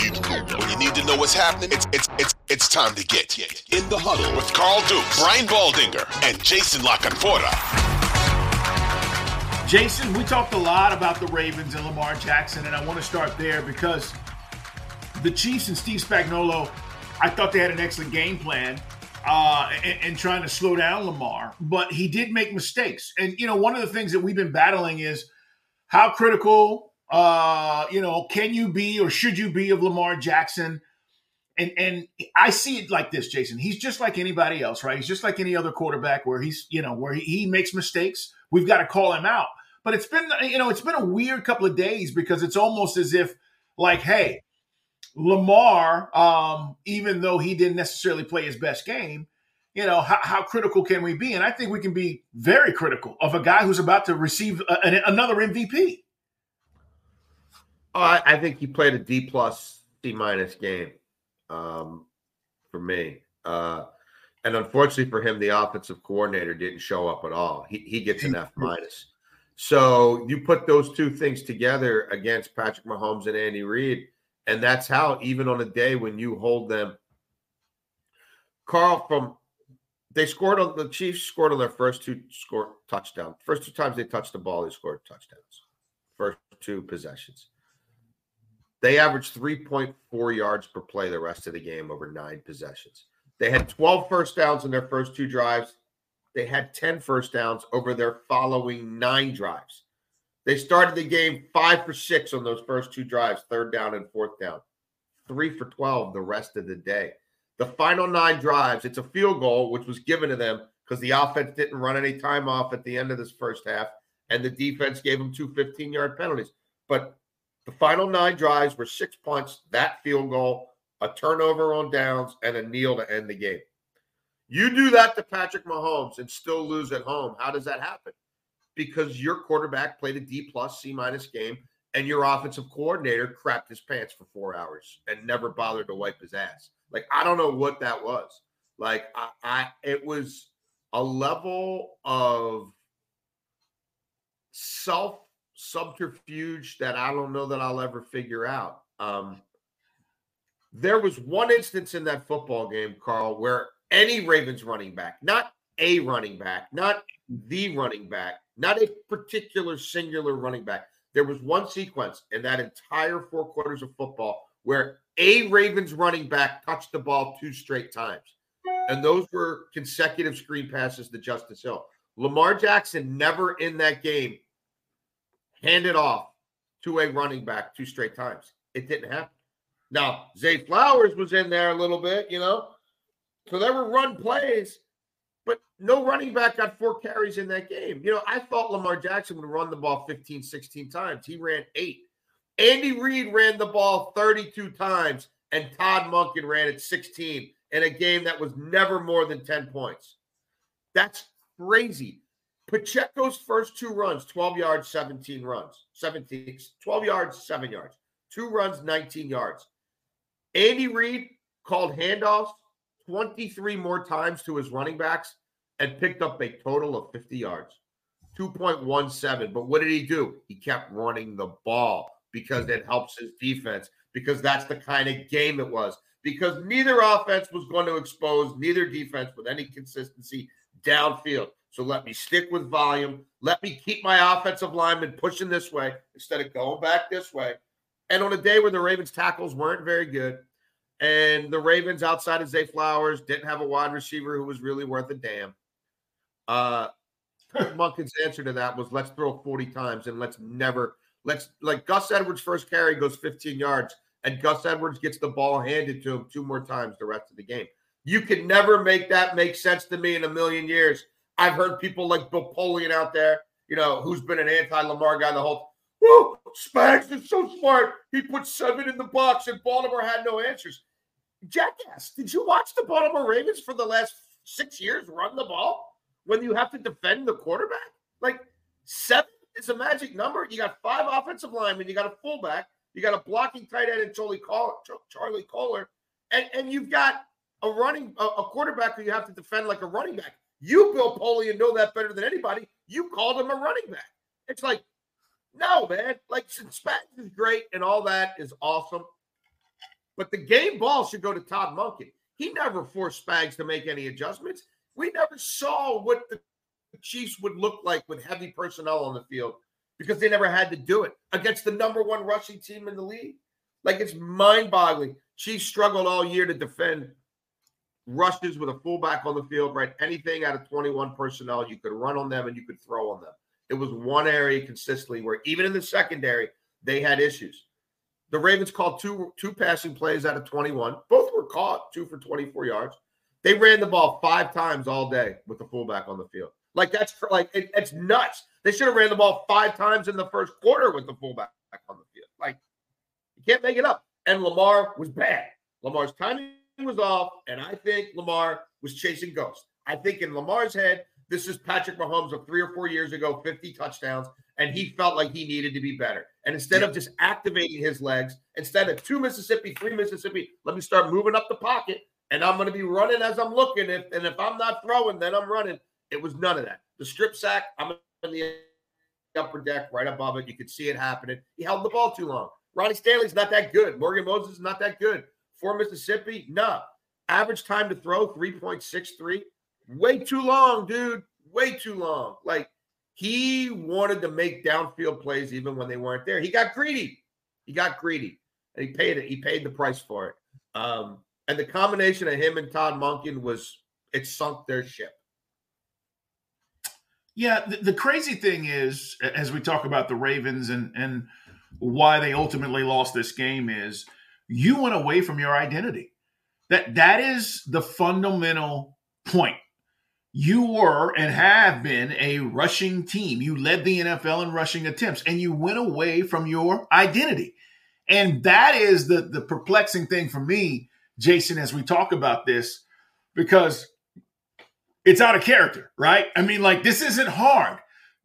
When you need to know what's happening, it's it's it's it's time to get in the huddle with Carl Dukes, Brian Baldinger, and Jason La Canfora. Jason, we talked a lot about the Ravens and Lamar Jackson, and I want to start there because the Chiefs and Steve Spagnuolo, I thought they had an excellent game plan uh, and, and, trying to slow down Lamar, but he did make mistakes. And you know, one of the things that we've been battling is how critical, uh, you know, can you be or should you be of Lamar Jackson? And and I see it like this, Jason. He's just like anybody else, right? He's just like any other quarterback where he's, you know, where he, he makes mistakes. We've got to call him out. But it's been, you know, it's been a weird couple of days because it's almost as if, like, hey, Lamar, um, even though he didn't necessarily play his best game, you know, how, how, critical can we be? And I think we can be very critical of a guy who's about to receive a, another MVP. Oh, I, I, think he played a D plus, C minus game um, for me. Uh, and unfortunately for him, the offensive coordinator didn't show up at all. He, he gets an F minus. So you put those two things together against Patrick Mahomes and Andy Reid, and that's how, even on a day when you hold them, Carl, from they scored on the Chiefs scored on their first two score touchdowns. First two times they touched the ball, they scored touchdowns. First two possessions. They averaged 3.4 yards per play the rest of the game over nine possessions. They had 12 first downs in their first two drives. They had 10 first downs over their following nine drives. They started the game five for six on those first two drives, third down and fourth down, three for 12 the rest of the day. The final nine drives, it's a field goal, which was given to them because the offense didn't run any time off at the end of this first half, and the defense gave them two 15 yard penalties. But the final nine drives were six punts, that field goal, a turnover on downs, and a kneel to end the game. You do that to Patrick Mahomes and still lose at home. How does that happen? Because your quarterback played a D plus, C minus game, and your offensive coordinator crapped his pants for four hours and never bothered to wipe his ass. Like I don't know what that was. Like I, I it was a level of self subterfuge that I don't know that I'll ever figure out. Um, there was one instance in that football game, Carl, where any Ravens running back, not a running back, not the running back, not a particular singular running back. There was one sequence in that entire four quarters of football where a Ravens running back touched the ball two straight times. And those were consecutive screen passes to Justice Hill. Lamar Jackson never in that game handed off to a running back two straight times. It didn't happen. Now, Zay Flowers was in there a little bit, you know, so there were run plays, but no running back got four carries in that game. You know, I thought Lamar Jackson would run the ball 15, 16 times. He ran eight. Andy Reid ran the ball 32 times, and Todd Monken ran it 16 in a game that was never more than 10 points. That's crazy. Pacheco's first two runs, 12 yards, 17 runs, 17, 12 yards, seven yards, two runs, 19 yards. Andy Reid called handoffs 23 more times to his running backs and picked up a total of 50 yards. 2.17. But what did he do? He kept running the ball because it helps his defense, because that's the kind of game it was. Because neither offense was going to expose neither defense with any consistency downfield. So let me stick with volume. Let me keep my offensive lineman pushing this way instead of going back this way. And on a day where the Ravens tackles weren't very good, and the Ravens, outside of Zay Flowers, didn't have a wide receiver who was really worth a damn. Uh, Monken's answer to that was let's throw 40 times and let's never let's like Gus Edwards' first carry goes 15 yards, and Gus Edwards gets the ball handed to him two more times the rest of the game. You can never make that make sense to me in a million years. I've heard people like Bill Polian out there, you know, who's been an anti-Lamar guy the whole. Woo, Spags is so smart. He put seven in the box, and Baltimore had no answers. Jackass, did you watch the Baltimore Ravens for the last six years run the ball when you have to defend the quarterback? Like seven is a magic number. You got five offensive linemen, you got a fullback, you got a blocking tight end and Charlie Kolar, Charlie Kolar, and, and you've got a running a, a quarterback who you have to defend like a running back. You, Bill Polian, know that better than anybody. You called him a running back. It's like, no, man. Like, since Spags is great and all that is awesome. But the game ball should go to Todd Monken. He never forced Spags to make any adjustments. We never saw what the Chiefs would look like with heavy personnel on the field because they never had to do it against the number one rushing team in the league. Like it's mind boggling. Chiefs struggled all year to defend rushes with a fullback on the field, right? Anything out of 21 personnel, you could run on them and you could throw on them. It was one area consistently where even in the secondary, they had issues. The Ravens called two two passing plays out of 21. Both were caught, two for 24 yards. They ran the ball five times all day with the fullback on the field. Like that's like it, it's nuts. They should have ran the ball five times in the first quarter with the fullback on the field. Like you can't make it up. And Lamar was bad. Lamar's timing was off, and I think Lamar was chasing ghosts. I think in Lamar's head, this is Patrick Mahomes of three or four years ago, 50 touchdowns, and he felt like he needed to be better. And instead of just activating his legs, instead of two Mississippi, three Mississippi, let me start moving up the pocket, and I'm going to be running as I'm looking. If and if I'm not throwing, then I'm running. It was none of that. The strip sack, I'm in the upper deck right above it. You could see it happening. He held the ball too long. Ronnie Stanley's not that good. Morgan Moses is not that good. Four Mississippi, no. Average time to throw 3.63. Way too long, dude. Way too long. Like he wanted to make downfield plays even when they weren't there. He got greedy. He got greedy. And he paid it. He paid the price for it. Um, and the combination of him and Todd Monken was it sunk their ship. Yeah, the, the, crazy thing is, as we talk about the Ravens and and why they ultimately lost this game, is you went away from your identity. That that is the fundamental point. You were and have been a rushing team. You led the NFL in rushing attempts, and you went away from your identity. And that is the the perplexing thing for me, Jason, as we talk about this, because it's out of character, right? I mean, like, this isn't hard.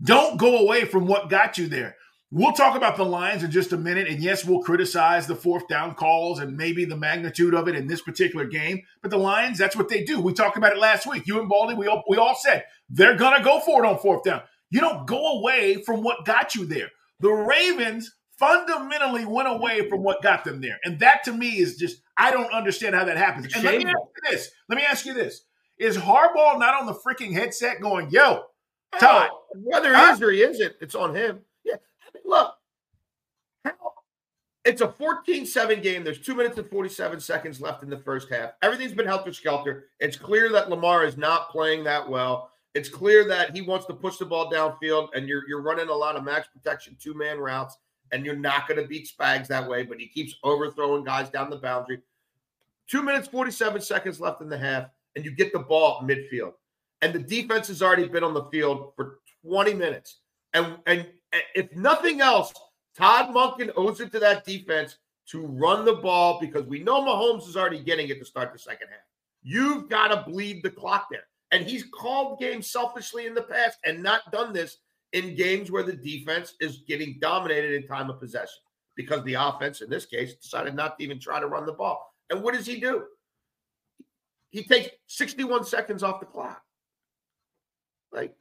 Don't go away from what got you there. We'll talk about the Lions in just a minute. And yes, we'll criticize the fourth down calls and maybe the magnitude of it in this particular game. But the Lions, that's what they do. We talked about it last week. You and Baldy, we all, we all said they're going to go for it on fourth down. You don't go away from what got you there. The Ravens fundamentally went away from what got them there. And that to me is just, I don't understand how that happens. And let me ask you this. Let me ask you this. Is Harbaugh not on the freaking headset going, yo, Todd? Whether he is or he isn't, it's on him. Look, it's a 14 7 game. There's two minutes and 47 seconds left in the first half. Everything's been helter skelter. It's clear that Lamar is not playing that well. It's clear that he wants to push the ball downfield, and you're, you're running a lot of max protection two man routes, and you're not going to beat Spags that way, but he keeps overthrowing guys down the boundary. Two minutes, 47 seconds left in the half and you get the ball midfield. And the defense has already been on the field for 20 minutes. And, and if nothing else, Todd Monken owes it to that defense to run the ball because we know Mahomes is already getting it to start the second half. You've got to bleed the clock there. And he's called games selfishly in the past and not done this in games where the defense is getting dominated in time of possession because the offense, in this case, decided not to even try to run the ball. And what does he do? he takes 61 seconds off the clock. Like,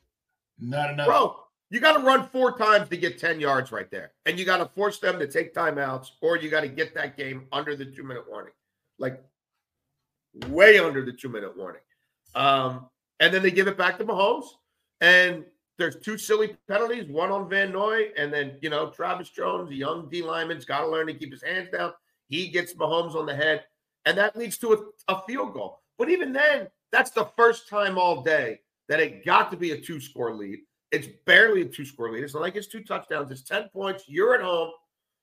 not enough. Bro, you got to run four times to get 10 yards right there. And you got to force them to take timeouts, or you got to get that game under the two minute warning. Like, way under the two minute warning. Um, and then they give it back to Mahomes. And there's two silly penalties, one on Van Noy, and then, you know, Travis Jones, the young D lineman's got to learn to keep his hands down. He gets Mahomes on the head, and that leads to a, a field goal. But even then, that's the first time all day that it got to be a two score lead. It's barely a two score lead. It's not like it's two touchdowns, it's 10 points. You're at home.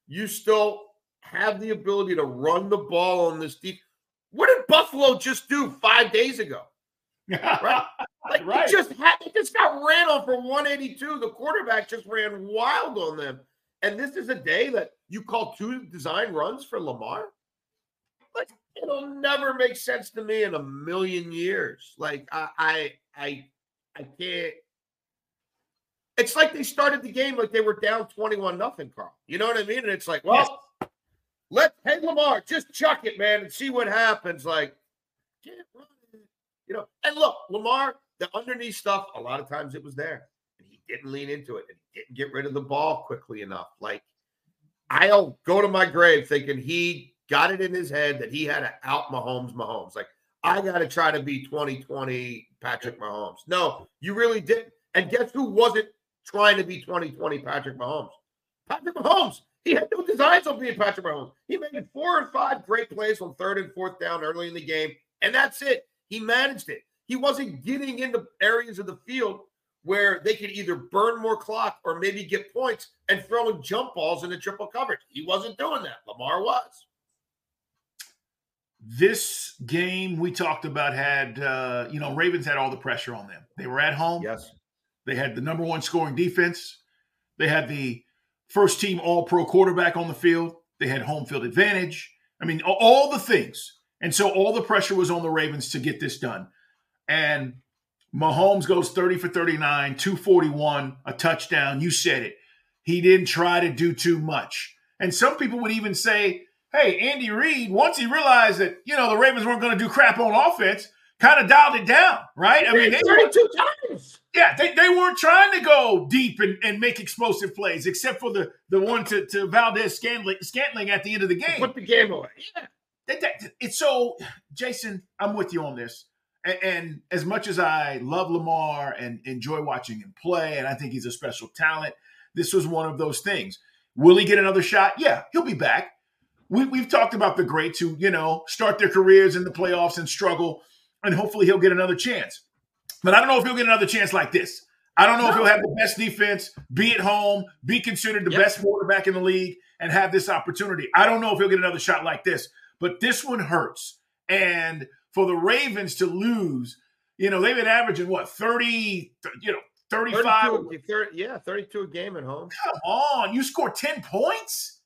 You still have the ability to run the ball on this deep. What did Buffalo just do five days ago? right? Like right. just had, it just got ran on for 182. The quarterback just ran wild on them. And this is a day that you call two design runs for Lamar. Like it'll never make sense to me in a million years. Like I I I, I can't. It's like they started the game like they were down 21 nothing, Carl. You know what I mean? And it's like, well, yes. let hey Lamar, just chuck it, man, and see what happens. Like, you know, and look, Lamar, the underneath stuff, a lot of times it was there. And he didn't lean into it and he didn't get rid of the ball quickly enough. Like, I'll go to my grave thinking he got it in his head that he had to out Mahomes, Mahomes. Like, I got to try to be 2020 Patrick Mahomes. No, you really didn't. And guess who wasn't trying to be 2020 Patrick Mahomes? Patrick Mahomes. He had no designs on being Patrick Mahomes. He made four or five great plays on third and fourth down early in the game, and that's it. He managed it. He wasn't getting into areas of the field where they could either burn more clock or maybe get points and throwing jump balls into triple coverage. He wasn't doing that. Lamar was. This game we talked about had, uh, you know, Ravens had all the pressure on them. They were at home. Yes. They had the number one scoring defense. They had the first team all pro quarterback on the field. They had home field advantage. I mean, all the things. And so all the pressure was on the Ravens to get this done. And Mahomes goes 30 for 39, 241, a touchdown. You said it. He didn't try to do too much. And some people would even say, hey, Andy Reid, once he realized that, you know, the Ravens weren't going to do crap on offense, kind of dialed it down, right? I mean, they 32 times. Yeah, they, they weren't trying to go deep and, and make explosive plays, except for the, the one to, to Valdes Scantling, Scantling at the end of the game. Put the game away. Yeah. it's so, Jason, I'm with you on this. And, and as much as I love Lamar and enjoy watching him play, and I think he's a special talent, this was one of those things. Will he get another shot? Yeah, he'll be back. We, we've talked about the greats who, you know, start their careers in the playoffs and struggle, and hopefully he'll get another chance. But I don't know if he'll get another chance like this. I don't know no. if he'll have the best defense, be at home, be considered the yep. best quarterback in the league, and have this opportunity. I don't know if he'll get another shot like this, but this one hurts. And for the Ravens to lose, you know, they've been averaging what, 30, you know, 35? 30, yeah, 32 a game at home. Come on. You score 10 points?